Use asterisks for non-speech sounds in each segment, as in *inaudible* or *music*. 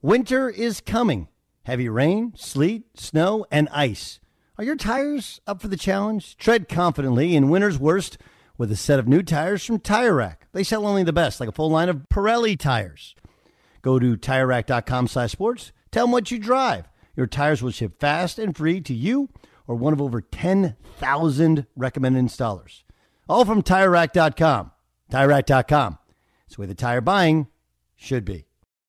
Winter is coming. Heavy rain, sleet, snow, and ice. Are your tires up for the challenge? Tread confidently in winter's worst with a set of new tires from Tire Rack. They sell only the best, like a full line of Pirelli tires. Go to TireRack.com slash sports. Tell them what you drive. Your tires will ship fast and free to you or one of over 10,000 recommended installers. All from TireRack.com. TireRack.com. It's the way the tire buying should be.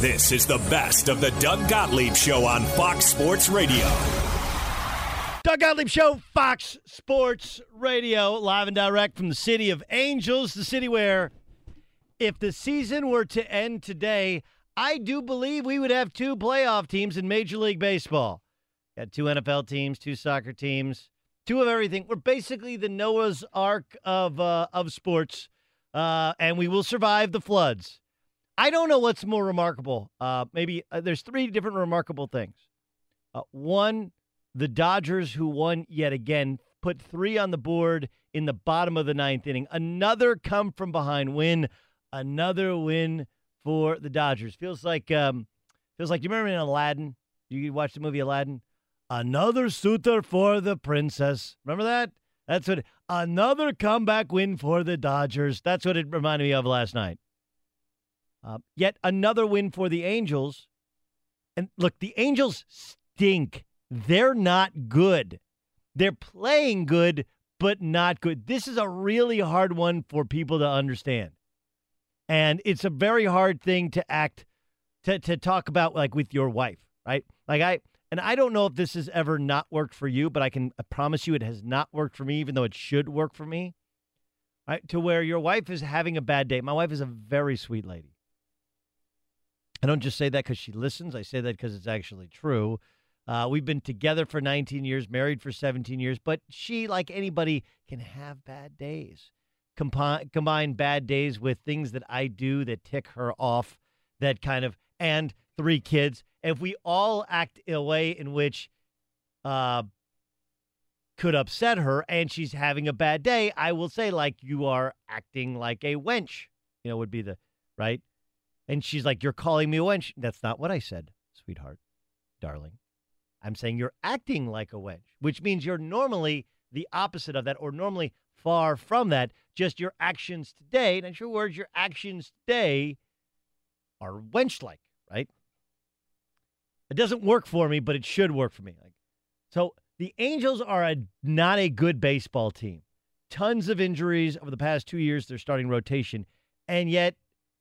This is the best of the Doug Gottlieb Show on Fox Sports Radio. Doug Gottlieb Show, Fox Sports Radio, live and direct from the city of Angels, the city where, if the season were to end today, I do believe we would have two playoff teams in Major League Baseball. Got two NFL teams, two soccer teams, two of everything. We're basically the Noah's Ark of uh, of sports, uh, and we will survive the floods. I don't know what's more remarkable. Uh, maybe uh, there's three different remarkable things. Uh, one, the Dodgers, who won yet again, put three on the board in the bottom of the ninth inning. Another come from behind win. Another win for the Dodgers. Feels like um, feels like you remember in Aladdin. You watched the movie Aladdin. Another suitor for the princess. Remember that? That's what. Another comeback win for the Dodgers. That's what it reminded me of last night. Uh, yet another win for the Angels. And look, the Angels stink. They're not good. They're playing good, but not good. This is a really hard one for people to understand. And it's a very hard thing to act to to talk about like with your wife, right? Like I and I don't know if this has ever not worked for you, but I can I promise you it has not worked for me, even though it should work for me. Right? To where your wife is having a bad day. My wife is a very sweet lady. I don't just say that because she listens. I say that because it's actually true. Uh, we've been together for 19 years, married for 17 years, but she, like anybody, can have bad days. Compi- combine bad days with things that I do that tick her off, that kind of, and three kids. If we all act in a way in which uh, could upset her and she's having a bad day, I will say, like, you are acting like a wench, you know, would be the right. And she's like, You're calling me a wench. That's not what I said, sweetheart, darling. I'm saying you're acting like a wench, which means you're normally the opposite of that, or normally far from that. Just your actions today, in your words, your actions today are wench like, right? It doesn't work for me, but it should work for me. Like, so the Angels are a not a good baseball team. Tons of injuries over the past two years. They're starting rotation, and yet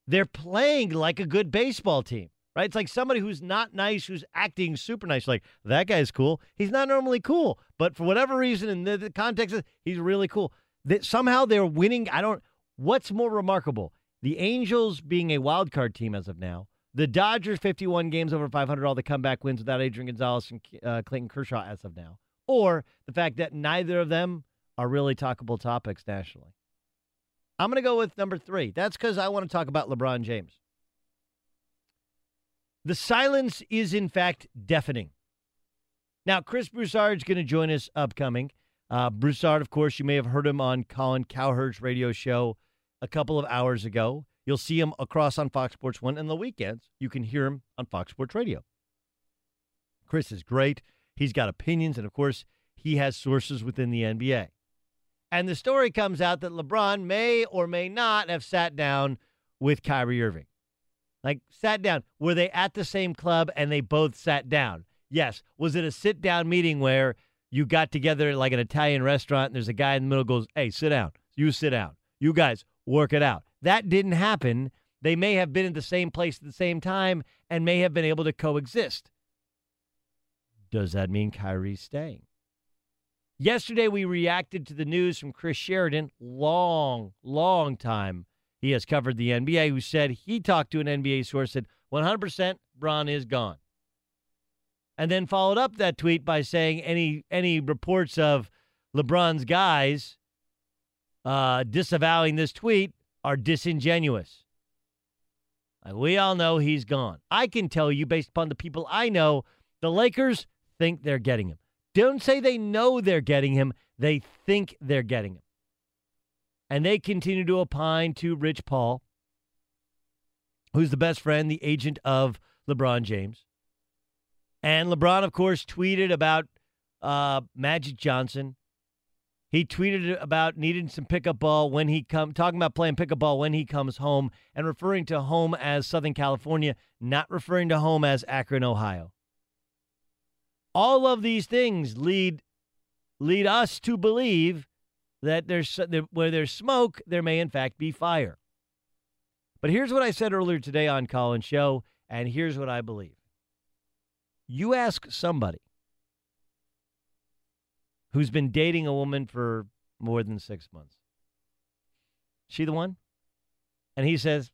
they're playing like a good baseball team, right? It's like somebody who's not nice, who's acting super nice. Like, that guy's cool. He's not normally cool, but for whatever reason, in the, the context, of, he's really cool. That somehow they're winning. I don't. What's more remarkable? The Angels being a wild card team as of now, The Dodgers 51 games over 500, all the comeback wins without Adrian Gonzalez and uh, Clayton Kershaw as of now, or the fact that neither of them are really talkable topics nationally. I'm going to go with number three. That's because I want to talk about LeBron James. The silence is, in fact, deafening. Now, Chris Broussard is going to join us upcoming. Uh, Broussard, of course, you may have heard him on Colin Cowherd's radio show a couple of hours ago. You'll see him across on Fox Sports 1 and the weekends. You can hear him on Fox Sports Radio. Chris is great. He's got opinions, and of course, he has sources within the NBA. And the story comes out that LeBron may or may not have sat down with Kyrie Irving. Like, sat down. Were they at the same club and they both sat down? Yes. Was it a sit down meeting where you got together like an Italian restaurant and there's a guy in the middle goes, hey, sit down. You sit down. You guys work it out. That didn't happen. They may have been in the same place at the same time and may have been able to coexist. Does that mean Kyrie's staying? Yesterday, we reacted to the news from Chris Sheridan, long, long time he has covered the NBA, who said he talked to an NBA source, said 100% Bron is gone. And then followed up that tweet by saying any any reports of LeBron's guys uh, disavowing this tweet are disingenuous. Like we all know he's gone. I can tell you, based upon the people I know, the Lakers think they're getting him. Don't say they know they're getting him, they think they're getting him. And they continue to opine to Rich Paul, who's the best friend, the agent of LeBron James. And LeBron, of course, tweeted about uh, Magic Johnson. He tweeted about needing some pickup ball when he come talking about playing pickup ball when he comes home and referring to home as Southern California, not referring to home as Akron, Ohio. All of these things lead lead us to believe that there's where there's smoke, there may in fact be fire. But here's what I said earlier today on Colin's show, and here's what I believe. You ask somebody who's been dating a woman for more than six months. She the one? And he says,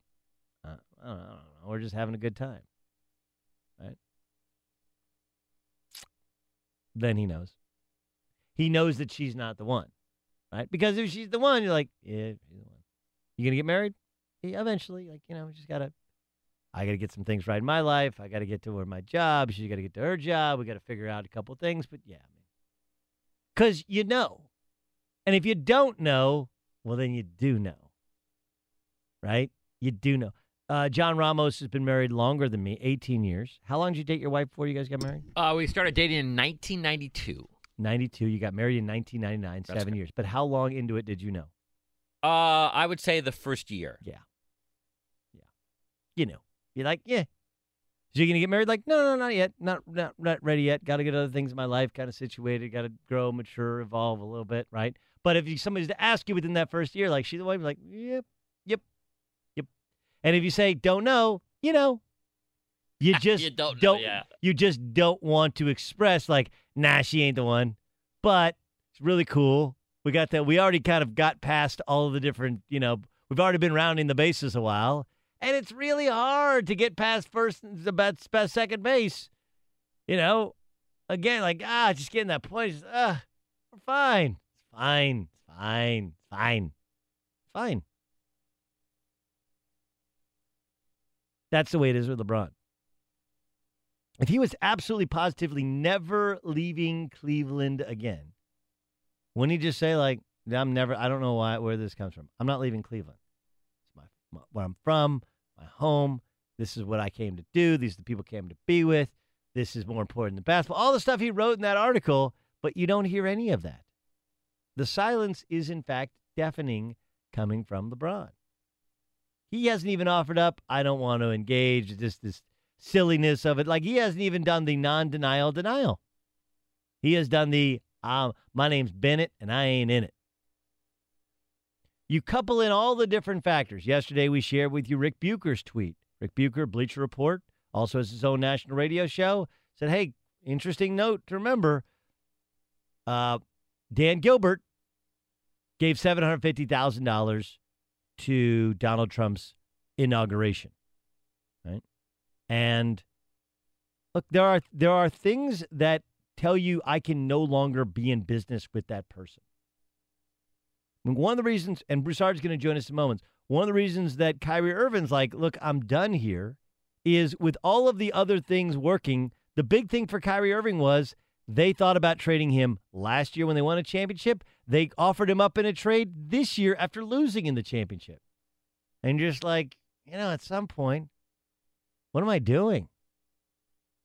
uh, I, don't know, I don't know. We're just having a good time. Right? Then he knows. He knows that she's not the one right? Because if she's the one, you're like, yeah, she's the one. You gonna get married? Yeah, eventually. Like, you know, just gotta. I gotta get some things right in my life. I gotta get to where my job. She's gotta get to her job. We gotta figure out a couple things. But yeah, because you know, and if you don't know, well, then you do know, right? You do know. Uh, John Ramos has been married longer than me, 18 years. How long did you date your wife before you guys got married? Uh, we started dating in 1992. 92. You got married in 1999, That's seven years. But how long into it did you know? Uh, I would say the first year. Yeah. Yeah. You know, you're like, yeah. So you're gonna get married? Like, no, no, not yet. Not, not, not ready yet. Got to get other things in my life kind of situated. Got to grow, mature, evolve a little bit, right? But if you, somebody's to ask you within that first year, like she's the wife, like, yep. And if you say don't know, you know, you *laughs* just you don't, don't know, yeah. you just don't want to express like, nah, she ain't the one. But it's really cool. We got that. We already kind of got past all of the different, you know, we've already been rounding the bases a while, and it's really hard to get past first, about past second base. You know, again, like ah, just getting that point. Just, ah, we're fine. It's fine. It's fine. It's fine. It's fine. That's the way it is with LeBron if he was absolutely positively never leaving Cleveland again, wouldn't he just say like, "I'm never. I don't know why where this comes from. I'm not leaving Cleveland. It's my, my where I'm from, my home. This is what I came to do. These are the people I came to be with. This is more important than basketball. All the stuff he wrote in that article, but you don't hear any of that. The silence is in fact deafening coming from LeBron. He hasn't even offered up, I don't want to engage, just this silliness of it. Like he hasn't even done the non denial denial. He has done the, um, my name's Bennett and I ain't in it. You couple in all the different factors. Yesterday, we shared with you Rick Bucher's tweet. Rick Bucher, Bleacher Report, also has his own national radio show, said, Hey, interesting note to remember uh, Dan Gilbert gave $750,000 to Donald Trump's inauguration. Right? And look, there are there are things that tell you I can no longer be in business with that person. I mean, one of the reasons, and Broussard's going to join us in moments. One of the reasons that Kyrie Irving's like, look, I'm done here, is with all of the other things working. The big thing for Kyrie Irving was they thought about trading him last year when they won a championship. They offered him up in a trade this year after losing in the championship. And just like, you know, at some point, what am I doing?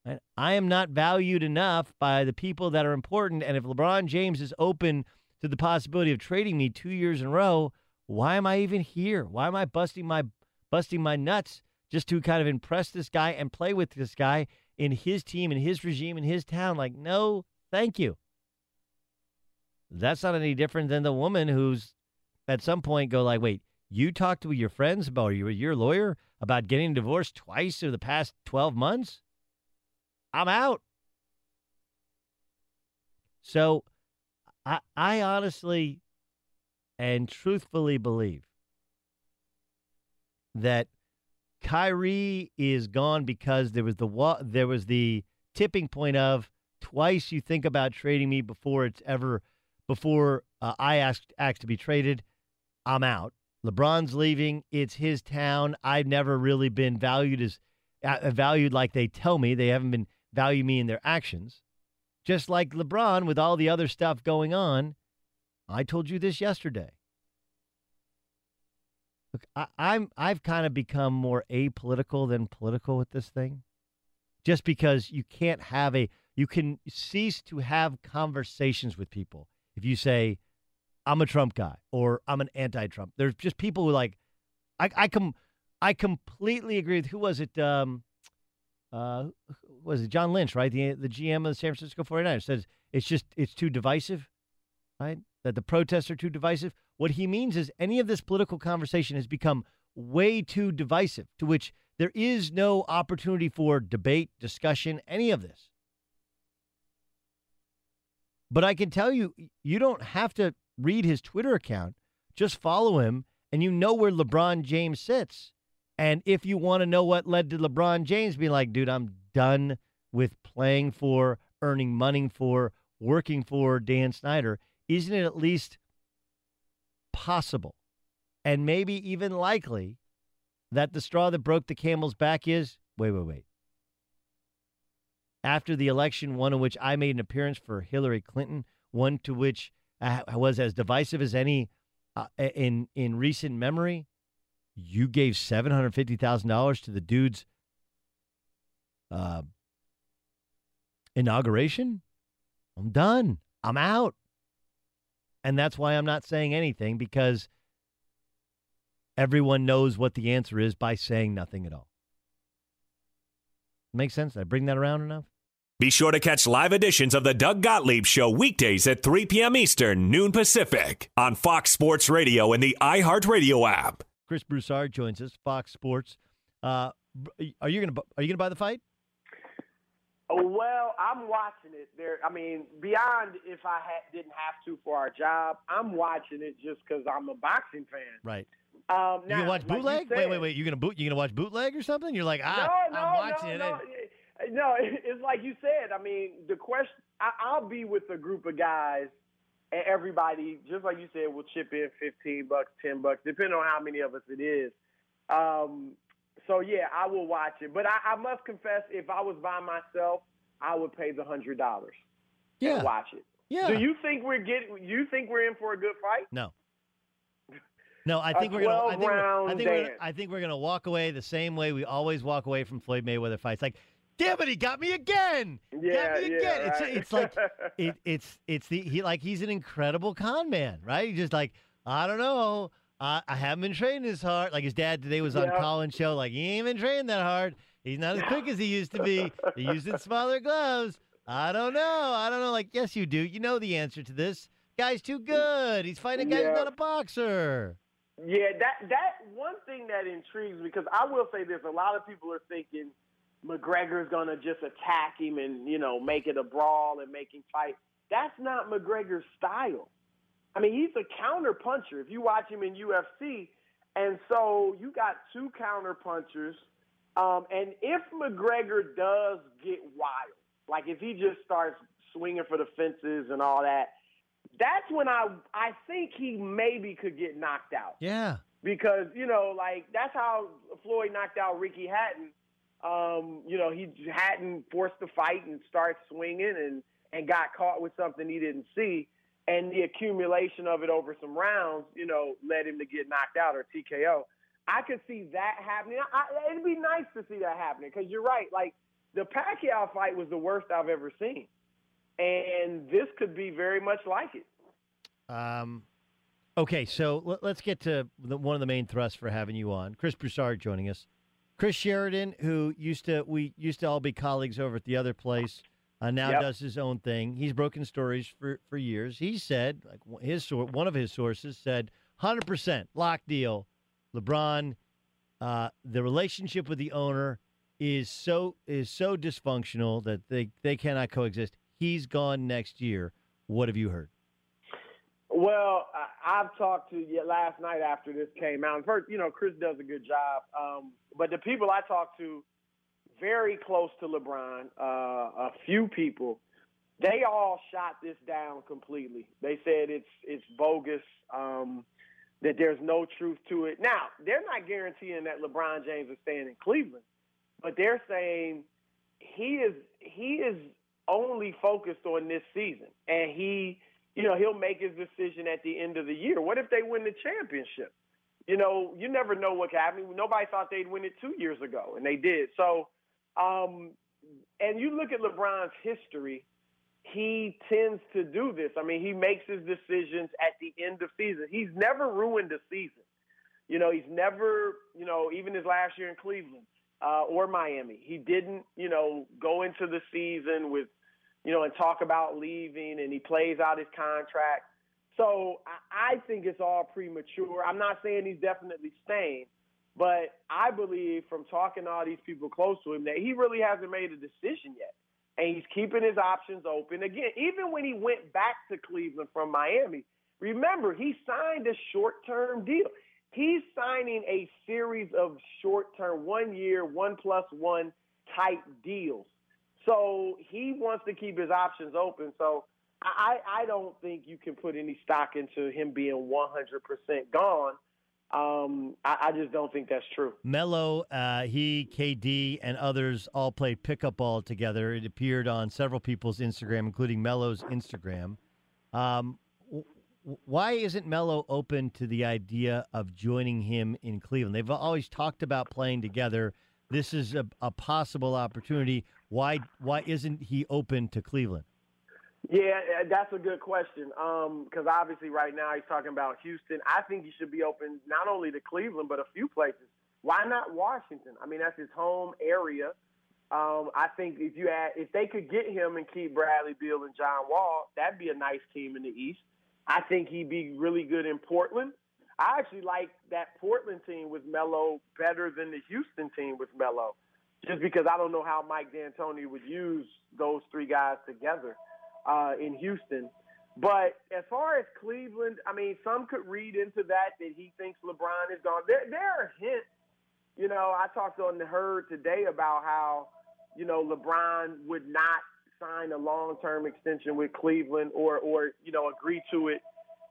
I, I am not valued enough by the people that are important. And if LeBron James is open to the possibility of trading me two years in a row, why am I even here? Why am I busting my busting my nuts just to kind of impress this guy and play with this guy in his team, in his regime, in his town? Like, no, thank you. That's not any different than the woman who's at some point go like, wait, you talked to your friends about your your lawyer about getting divorced twice over the past twelve months? I'm out. So I I honestly and truthfully believe that Kyrie is gone because there was the there was the tipping point of twice you think about trading me before it's ever before uh, I asked asked to be traded. I'm out. LeBron's leaving. It's his town. I've never really been valued as uh, valued like they tell me. They haven't been value me in their actions. Just like LeBron with all the other stuff going on. I told you this yesterday. Look, I, I'm I've kind of become more apolitical than political with this thing. Just because you can't have a you can cease to have conversations with people if you say, I'm a Trump guy or I'm an anti-Trump. There's just people who like, I I com I completely agree with who was it? Um, uh, was it John Lynch, right? The the GM of the San Francisco 49ers says it's just it's too divisive, right? That the protests are too divisive. What he means is any of this political conversation has become way too divisive, to which there is no opportunity for debate, discussion, any of this. But I can tell you, you don't have to read his Twitter account. Just follow him, and you know where LeBron James sits. And if you want to know what led to LeBron James being like, dude, I'm done with playing for, earning money for, working for Dan Snyder, isn't it at least possible and maybe even likely that the straw that broke the camel's back is wait, wait, wait. After the election, one in which I made an appearance for Hillary Clinton, one to which I was as divisive as any uh, in in recent memory, you gave seven hundred fifty thousand dollars to the dude's uh, inauguration. I'm done. I'm out. And that's why I'm not saying anything because everyone knows what the answer is by saying nothing at all. Makes sense? Did I bring that around enough? Be sure to catch live editions of the Doug Gottlieb Show weekdays at 3 p.m. Eastern, noon Pacific, on Fox Sports Radio and the iHeartRadio app. Chris Broussard joins us, Fox Sports. Uh, are you gonna are you gonna buy the fight? Well, I'm watching it. There, I mean, beyond if I had, didn't have to for our job, I'm watching it just because I'm a boxing fan. Right. Um, you now, gonna watch like bootleg? you said- wait, wait, wait. You gonna boot? You gonna watch bootleg or something? You're like, ah, no, no, I'm watching no, it. no. *laughs* No, *laughs* it's like you said. I mean, the question. I, I'll be with a group of guys, and everybody, just like you said, will chip in fifteen bucks, ten bucks, depending on how many of us it is. Um, so yeah, I will watch it. But I, I must confess, if I was by myself, I would pay the hundred dollars Yeah. watch it. Yeah. Do you think we're getting? You think we're in for a good fight? No. No, I think we're gonna. I think, we're, I think we're. dance. I think we're gonna walk away the same way we always walk away from Floyd Mayweather fights. Like, damn it, he got me again. Yeah, got me yeah, again. It's right. it's like *laughs* it, it's it's the he like he's an incredible con man, right? He's just like I don't know. I, I haven't been training as hard. Like his dad today was on Yeah. Colin's show. Like he ain't been training that hard. He's not as quick as he used to be. He's using smaller gloves. I don't know. I don't know. Like yes, you do. You know the answer to this. Guy's too good. He's fighting a guy Yeah. who's not a boxer. Yeah, that that one thing that intrigues me because I will say this: a lot of people are thinking McGregor's gonna just attack him and you know make it a brawl and make him fight. That's not McGregor's style. I mean, he's a counter puncher. If you watch him in UFC, and so you got two counter punchers Um, and if McGregor does get wild, like if he just starts swinging for the fences and all that, that's when I I think he maybe could get knocked out. Yeah. Because you know, like that's how Floyd knocked out Ricky Hatton. Um, you know, he hadn't forced the fight and started swinging and and got caught with something he didn't see, and the accumulation of it over some rounds, you know, led him to get knocked out or TKO. I could see that happening. I, it'd be nice to see that happening because you're right. Like the Pacquiao fight was the worst I've ever seen, and this could be very much like it. Um, okay, so let, us get to the, one of the main thrusts for having you on. Chris Broussard joining us. Chris Sheridan, who used to we used to all be colleagues over at the other place, uh, now Yep. does his own thing. He's broken stories for for years. He said, like his one of his sources said, hundred percent lock deal. LeBron, uh, the relationship with the owner is so is so dysfunctional that they they cannot coexist. He's gone next year. What have you heard? Well, I've talked to you last night after this came out. And first, you know, Chris does a good job. Um, but the people I talked to, very close to LeBron, uh, a few people, they all shot this down completely. They said it's it's bogus. Um, that there's no truth to it. Now, they're not guaranteeing that LeBron James is staying in Cleveland, but they're saying he is he is only focused on this season, and he, you know, he'll make his decision at the end of the year. What if they win the championship? You know, you never know what can happen. Nobody thought they'd win it two years ago, and they did. So, um, and you look at LeBron's history he tends to do this. I mean, he makes his decisions at the end of season. He's never ruined a season. You know, he's never, you know, even his last year in Cleveland uh, or Miami, he didn't, you know, go into the season with, you know, and talk about leaving, and he plays out his contract. So I, I think it's all premature. I'm not saying he's definitely staying, but I believe from talking to all these people close to him that he really hasn't made a decision yet and he's keeping his options open. Again, even when he went back to Cleveland from Miami, remember, he signed a short term deal. He's signing a series of short term, one year, one plus one type deals. So he wants to keep his options open. So I, I don't think you can put any stock into him being 100% gone. Um, I, I just don't think that's true. Melo, uh, he, KD, and others all played pickup ball together. It appeared on several people's Instagram, including Melo's Instagram. Um, why isn't Melo open to the idea of joining him in Cleveland? They've always talked about playing together. This is a, a possible opportunity. Why why isn't he open to Cleveland? Yeah, uh, that's a good question. Because obviously, right now he's talking about Houston. I think he should be open not only to Cleveland but a few places. Why not Washington? I mean, that's his home area. Um, I think if you add, if they could get him and keep Bradley Beal and John Wall, that'd be a nice team in the East. I think he'd be really good in Portland. I actually like that Portland team with Melo better than the Houston team with Melo, just because I don't know how Mike D'Antoni would use those three guys together uh, in Houston. But as far as Cleveland, I mean, some could read into that that he thinks LeBron is gone. There, there are hints. You know, I talked on the herd today about how, you know, LeBron would not sign a long-term extension with Cleveland or, or you know, agree to it,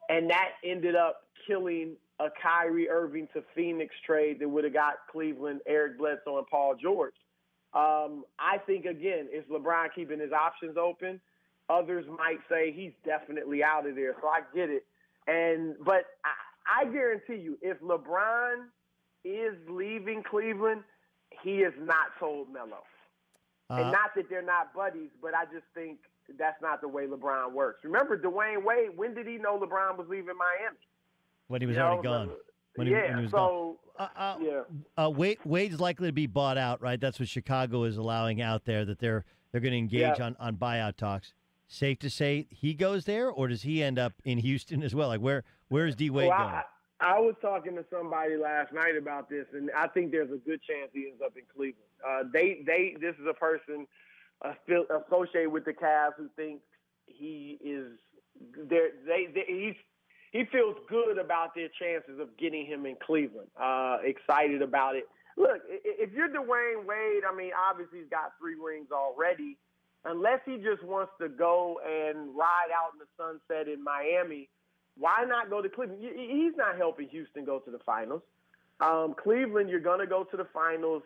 and that ended up killing a Kyrie Irving to Phoenix trade that would have got Cleveland Eric Bledsoe and Paul George. Um, I think again, is LeBron keeping his options open? Others might say he's definitely out of there, so I get it. And but I, I guarantee you, if LeBron is leaving Cleveland, he is not told Melo. Uh, and not that they're not buddies, but I just think that's not the way LeBron works. Remember Dwyane Wade? When did he know LeBron was leaving Miami? when he was You know, already gone. When he, yeah. when he was so gone. Uh, uh, yeah. uh, Wade, Wade's likely to be bought out, right? That's what Chicago is allowing out there. That they're they're going to engage Yeah. on on buyout talks. Safe to say he goes there, or does he end up in Houston as well? Like where where is D Wade Well, going? I, I was talking to somebody last night about this, and I think there's a good chance he ends up in Cleveland. Uh, they, they, this is a person uh, associated with the Cavs who thinks he is. there. they, they, he's, he feels good about their chances of getting him in Cleveland. Uh, excited about it. look, if you're Dwyane Wade, I mean, obviously he's got three rings already. Unless he just wants to go and ride out in the sunset in Miami, why not go to Cleveland? He's not helping Houston go to the finals. Um, Cleveland, you're going to go to the finals.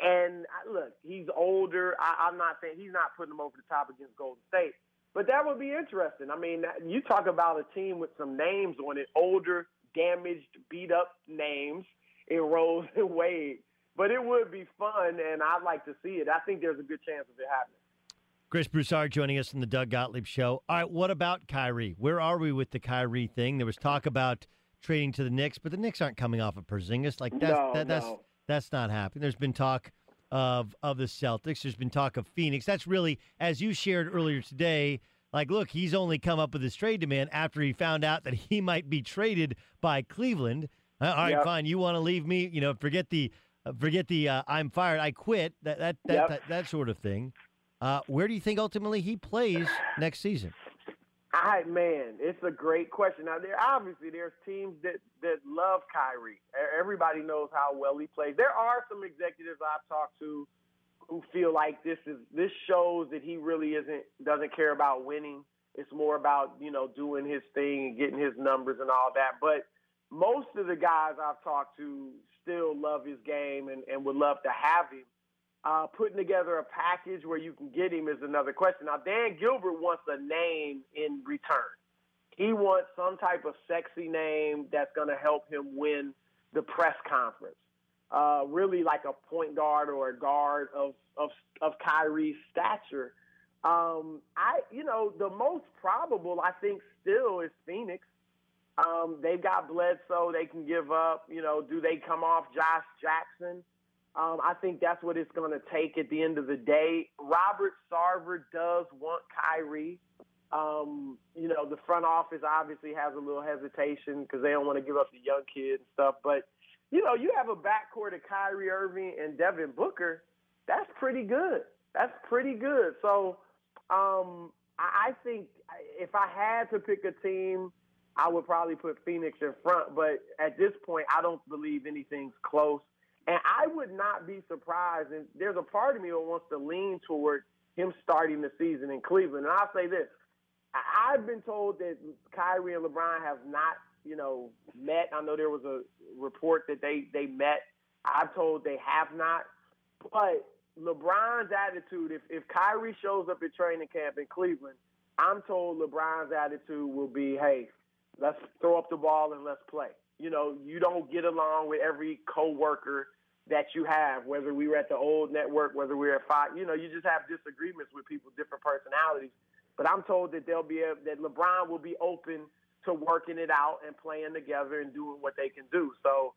And look, he's older. I, I'm not saying he's not putting him over the top against Golden State, but that would be interesting. I mean, you talk about a team with some names on it, older, damaged, beat up names *laughs* in Rose and Wade. But it would be fun, and I'd like to see it. I think there's a good chance of it happening. Chris Broussard joining us from the Doug Gottlieb Show. All right, what about Kyrie? Where are we with the Kyrie thing? There was talk about trading to the Knicks, but the Knicks aren't coming off of Porzingis. Like that's no, that, that's no. that's not happening. There's been talk of of the Celtics. There's been talk of Phoenix. That's really, as you shared earlier today, like, look, he's only come up with his trade demand after he found out that he *laughs* might be traded by Cleveland. Uh, all right, Yep. fine. You want to leave me? You know, forget the uh, forget the uh, I'm fired. I quit. That that that Yep. that, that sort of thing. Uh, where do you think ultimately he plays next season? I man, it's a great question. Now there obviously there's teams that that love Kyrie. Everybody knows how well he plays. There are some executives I've talked to who feel like this is this shows that he really isn't doesn't care about winning. It's more about, you know, doing his thing and getting his numbers and all that. But most of the guys I've talked to still love his game and, and would love to have him. Uh, putting together a package where you can get him is another question. Now, Dan Gilbert wants a name in return. He wants some type of sexy name that's going to help him win the press conference. Uh, really like a point guard or a guard of of, of Kyrie's stature. Um, I, you know, the most probable I think still is Phoenix. Um, they've got Bledsoe they can give up. You know, do they come off Josh Jackson? Um, I think that's what it's going to take at the end of the day. Robert Sarver does want Kyrie. Um, you know, the front office obviously has a little hesitation because they don't want to give up the young kid and stuff. But, you know, you have a backcourt of Kyrie Irving and Devin Booker. That's pretty good. That's pretty good. So um, I I think if I had to pick a team, I would probably put Phoenix in front. But at this point, I don't believe anything's close. And I would not be surprised. And there's a part of me that wants to lean toward him starting the season in Cleveland. And I'll say this I've been told that Kyrie and LeBron have not, you know, met. I know there was a report that they, they met. I've told they have not. But LeBron's attitude, if, if Kyrie shows up at training camp in Cleveland, I'm told LeBron's attitude will be, hey, let's throw up the ball and let's play. You know, you don't get along with every coworker that you have, whether we were at the old network, whether we were at Fox. You know, you just have disagreements with people, different personalities. But I'm told that they'll be a, that LeBron will be open to working it out and playing together and doing what they can do. So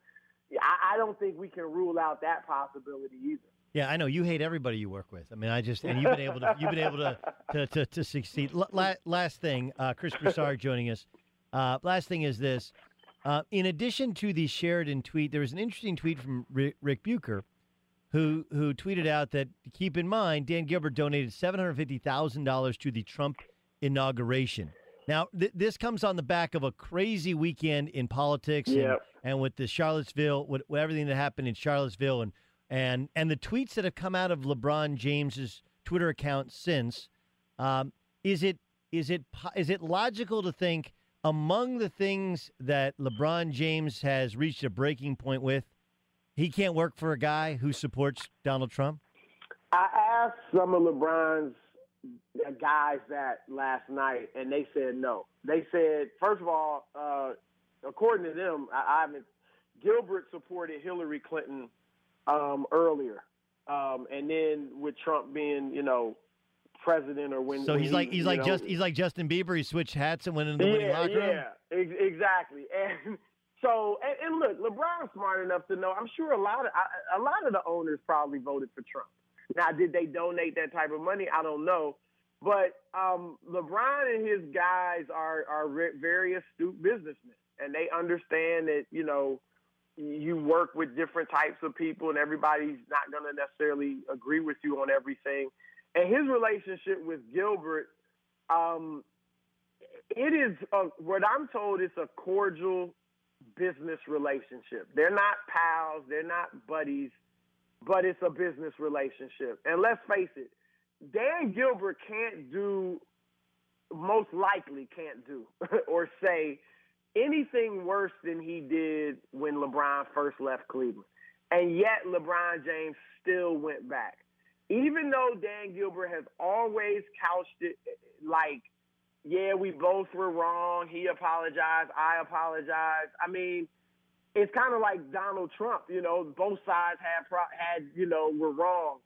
I, I don't think we can rule out that possibility either. Yeah, I know you hate everybody you work with. I mean, I just and you've been able to you've been able to to, to, to succeed. La- last thing, uh, Chris Broussard joining us. Uh, last thing is this: uh, in addition to the Sheridan tweet, there was an interesting tweet from Rick, Bucher, who who tweeted out that keep in mind Dan Gilbert donated seven hundred fifty thousand dollars to the Trump inauguration. Now, th- this comes on the back of a crazy weekend in politics and, Yep. and with the Charlottesville, with, with everything that happened in Charlottesville, and and and the tweets that have come out of LeBron James's Twitter account since. Um, is it is it is it logical to think among the things that LeBron James has reached a breaking point with, he can't work for a guy who supports Donald Trump? I asked some of LeBron's guys that last night, and they said no. They said, first of all, uh, according to them, I, I haven't. Gilbert supported Hillary Clinton um, earlier, um, and then with Trump being, you know, president or when. So when he's he, like he's like know- just he's like Justin Bieber. He switched hats and went into the winning yeah, locker room. yeah, ex- exactly. *laughs* And so, and, and look, LeBron's smart enough to know. I'm sure a lot of a a lot of the owners probably voted for Trump. Now, did they donate that type of money? I don't know. But um, LeBron and his guys are are very astute businessmen, and they understand that you know you work with different types of people, and everybody's not going to necessarily agree with you on everything. And his relationship with Gilbert, um, it is a, what I'm told. It's a cordial business relationship. They're not pals, they're not buddies, but it's a business relationship. And let's face it, Dan Gilbert can't do, most likely can't do, *laughs* or say anything worse than he did when LeBron first left Cleveland. And yet LeBron James still went back. Even though Dan Gilbert has always couched it like, yeah, we both were wrong. He apologized. I apologize. I mean, it's kind of like Donald Trump. You know, both sides had had you know were wrong.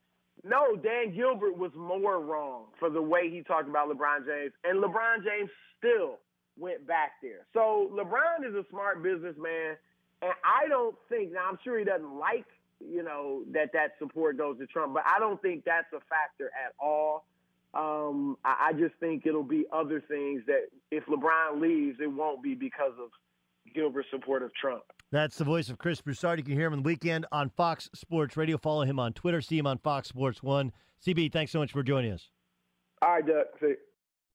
No, Dan Gilbert was more wrong for the way he talked about LeBron James, and LeBron James still went back there. So LeBron is a smart businessman, and I don't think now I'm sure he doesn't like you know that that support goes to Trump, but I don't think that's a factor at all. Um, I, I just think it'll be other things that if LeBron leaves, it won't be because of Gilbert's support of Trump. That's the voice of Chris Broussard. You can hear him on the weekend on Fox Sports Radio. Follow him on Twitter. See him on Fox Sports One. CB, thanks so much for joining us. All right, Doug. See.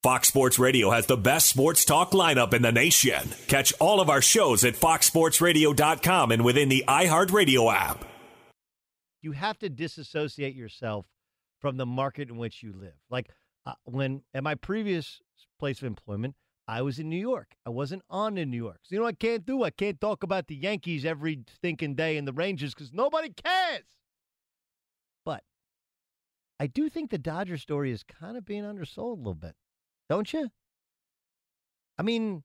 Fox Sports Radio has the best sports talk lineup in the nation. Catch all of our shows at foxsportsradio.com and within the iHeartRadio app. You have to disassociate yourself from the market in which you live. Like uh, when at my previous place of employment, I was in New York. I wasn't on in New York. So you know what I can't do? I can't talk about the Yankees every stinking day and the Rangers because nobody cares. But I do think the Dodger story is kind of being undersold a little bit, don't you? I mean,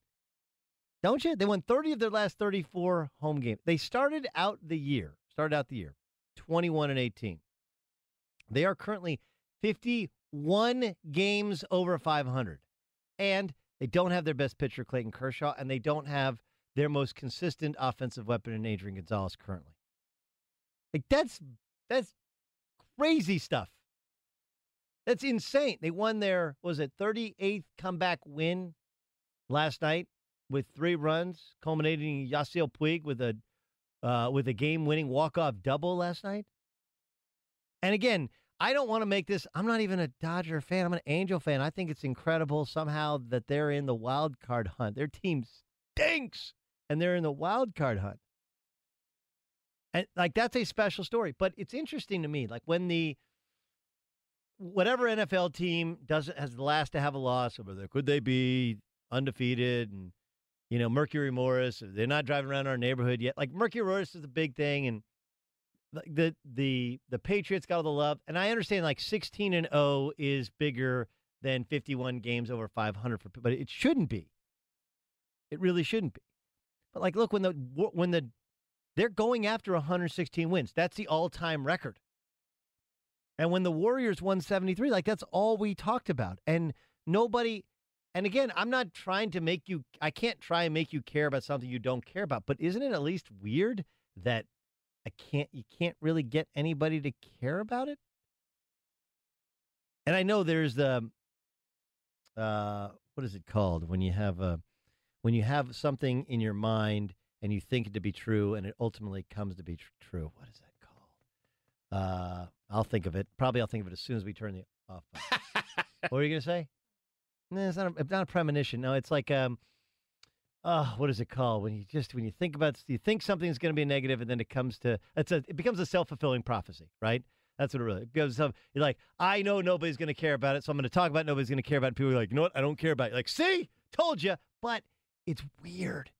don't you? They won 30 of their last 34 home games. They started out the year, started out the year 21 and 18. They are currently 51 games over 500. And they don't have their best pitcher, Clayton Kershaw, and they don't have their most consistent offensive weapon in Adrian Gonzalez currently. Like that's that's crazy stuff. That's insane. They won their was it 38th comeback win last night with three runs, culminating in Yasiel Puig with a uh, with a game-winning walk-off double last night. And again, I don't want to make this. I'm not even a Dodger fan. I'm an Angel fan. I think it's incredible somehow that they're in the wild card hunt. Their team stinks, and they're in the wild card hunt. And like that's a special story. But it's interesting to me, like when the whatever NFL team doesn't has the last to have a loss, or could they be undefeated and you know Mercury Morris? They're not driving around our neighborhood yet. Like Mercury Morris is a big thing, and the the the Patriots got all the love, and I understand like 16 and 0 is bigger than 51 games over 500 for, but it shouldn't be. It really shouldn't be. But like, look when the when the they're going after 116 wins. That's the all-time record. And when the Warriors won 73, like that's all we talked about, and nobody. And again, I'm not trying to make you. I can't try and make you care about something you don't care about. But isn't it at least weird that I can't you can't really get anybody to care about it. And I know there's the uh what is it called when you have a when you have something in your mind and you think it to be true and it ultimately comes to be tr- true. What is that called? Uh I'll think of it. Probably I'll think of it as soon as we turn the off. what were you going to say? No, it's not a, not a premonition. No, it's like um oh, what is it called? When you just when you think about you think something's going to be negative, and then it comes to it's a it becomes a self fulfilling prophecy, right? That's what it really because you're like I know nobody's going to care about it, so I'm going to talk about it, nobody's going to care about it. People are like, you know what? I don't care about it. Like, see, told you, but it's weird.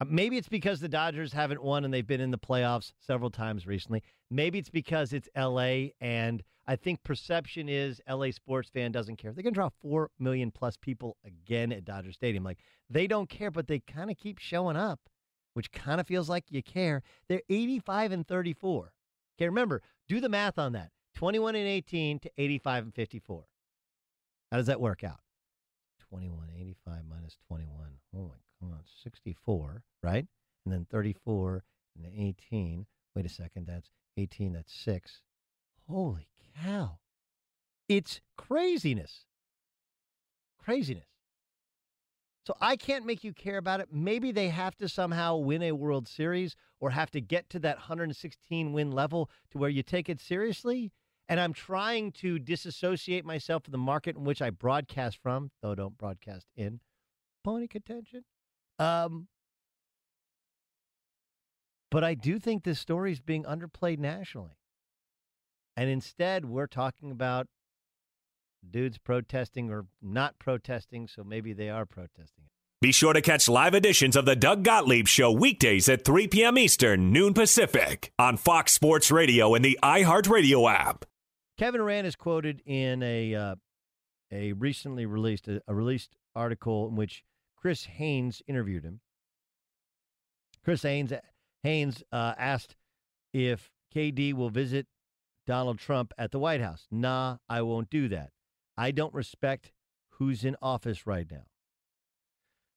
Uh, maybe it's because the Dodgers haven't won and they've been in the playoffs several times recently. Maybe it's because it's LA and I think perception is LA sports fan doesn't care. They're going to draw 4 million plus people again at Dodger Stadium. Like they don't care, but they kind of keep showing up, which kind of feels like you care. They're 85 and 34. Okay, remember, do the math on that. 21 and 18 to 85 and 54. How does that work out? 21, 85 minus 21. Oh my God, 64, right? And then 34 and 18. Wait a second, that's 18, that's 6. Holy cow. It's craziness. Craziness. So I can't make you care about it. Maybe they have to somehow win a World Series or have to get to that 116 win level to where you take it seriously. And I'm trying to disassociate myself from the market in which I broadcast from, though don't broadcast in. Pony contention. Um, But I do think this story is being underplayed nationally. And instead, we're talking about dudes protesting or not protesting, so maybe they are protesting. Be sure to catch live editions of the Doug Gottlieb Show weekdays at 3 p.m. Eastern, noon Pacific, on Fox Sports Radio and the iHeartRadio app. Kevin Durant is quoted in a uh, a recently released a, a released article in which Chris Haynes interviewed him. Chris Haynes Haynes uh, asked if KD will visit Donald Trump at the White House. Nah, I won't do that. I don't respect who's in office right now.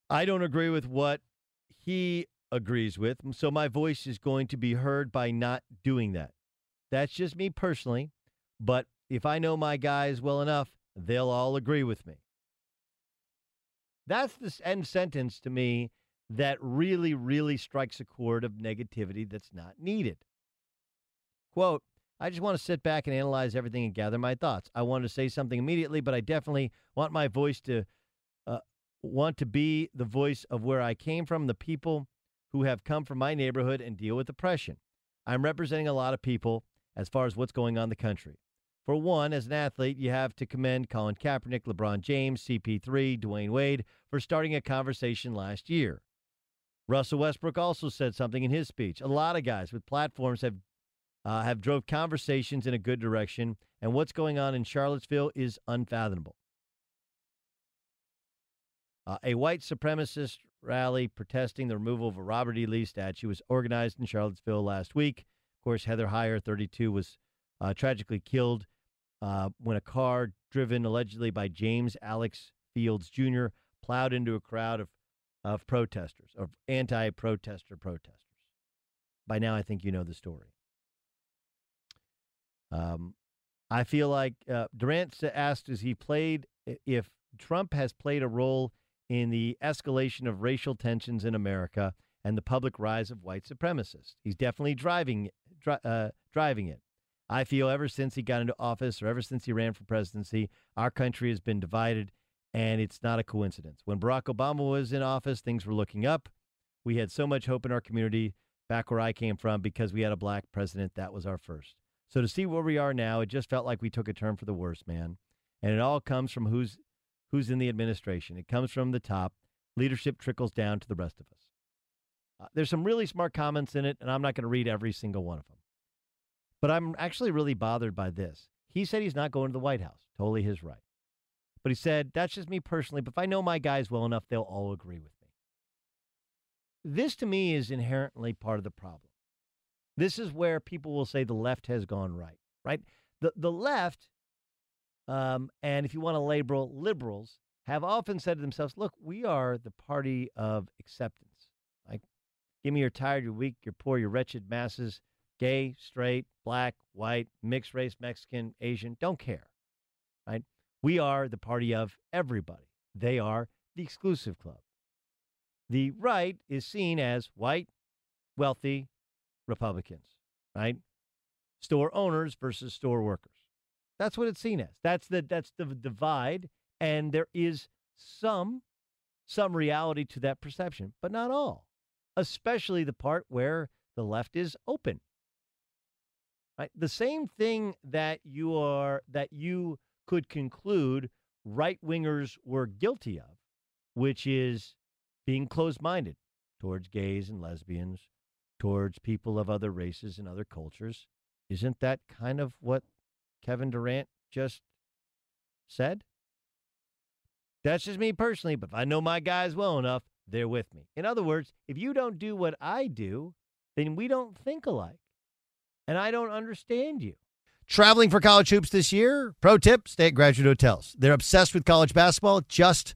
I don't agree with what he agrees with, so my voice is going to be heard by not doing that. That's just me personally, but if I know my guys well enough, they'll all agree with me. That's the end sentence to me that really, really strikes a chord of negativity that's not needed. Quote, I just want to sit back and analyze everything and gather my thoughts. I want to say something immediately, but I definitely want my voice to uh, want to be the voice of where I came from, the people who have come from my neighborhood and deal with oppression. I'm representing a lot of people as far as what's going on in the country. For one, as an athlete, you have to commend Colin Kaepernick, LeBron James, CP3, Dwyane Wade for starting a conversation last year. Russell Westbrook also said something in his speech. A lot of guys with platforms have uh, have drove conversations in a good direction, and what's going on in Charlottesville is unfathomable. Uh, a white supremacist rally protesting the removal of a Robert E. Lee statue was organized in Charlottesville last week. Of course, Heather Heyer, 32, was uh, tragically killed uh, when a car driven allegedly by James Alex Fields Jr. plowed into a crowd of, of protesters, of anti protester protesters. By now, I think you know the story. Um, I feel like uh, Durant asked, "Has he played? If Trump has played a role in the escalation of racial tensions in America and the public rise of white supremacists, he's definitely driving dri- uh, driving it. I feel ever since he got into office, or ever since he ran for presidency, our country has been divided, and it's not a coincidence. When Barack Obama was in office, things were looking up. We had so much hope in our community back where I came from because we had a black president. That was our first. So to see where we are now, it just felt like we took a turn for the worse, man. And it all comes from who's who's in the administration. It comes from the top. Leadership trickles down to the rest of us. Uh, there's some really smart comments in it, and I'm not going to read every single one of them. But I'm actually really bothered by this. He said he's not going to the White House. Totally his right. But he said, that's just me personally, but if I know my guys well enough, they'll all agree with me. This to me is inherently part of the problem. This is where people will say the left has gone right, right? The, the left, um, and if you want to label liberals, have often said to themselves, look, we are the party of acceptance. Like, give me your tired, your weak, your poor, your wretched masses, gay, straight, black, white, mixed race, Mexican, Asian, don't care, right? We are the party of everybody. They are the exclusive club. The right is seen as white, wealthy, Republicans, right? Store owners versus store workers. That's what it's seen as. That's the that's the divide, and there is some some reality to that perception, but not all. Especially the part where the left is open. Right? The same thing that you are that you could conclude right wingers were guilty of, which is being closed minded towards gays and lesbians, towards people of other races and other cultures. Isn't that kind of what Kevin Durant just said? That's just me personally, but if I know my guys well enough, they're with me. In other words, if you don't do what I do, then we don't think alike. And I don't understand you. Traveling for college hoops this year? Pro tip stay at graduate hotels. They're obsessed with college basketball, just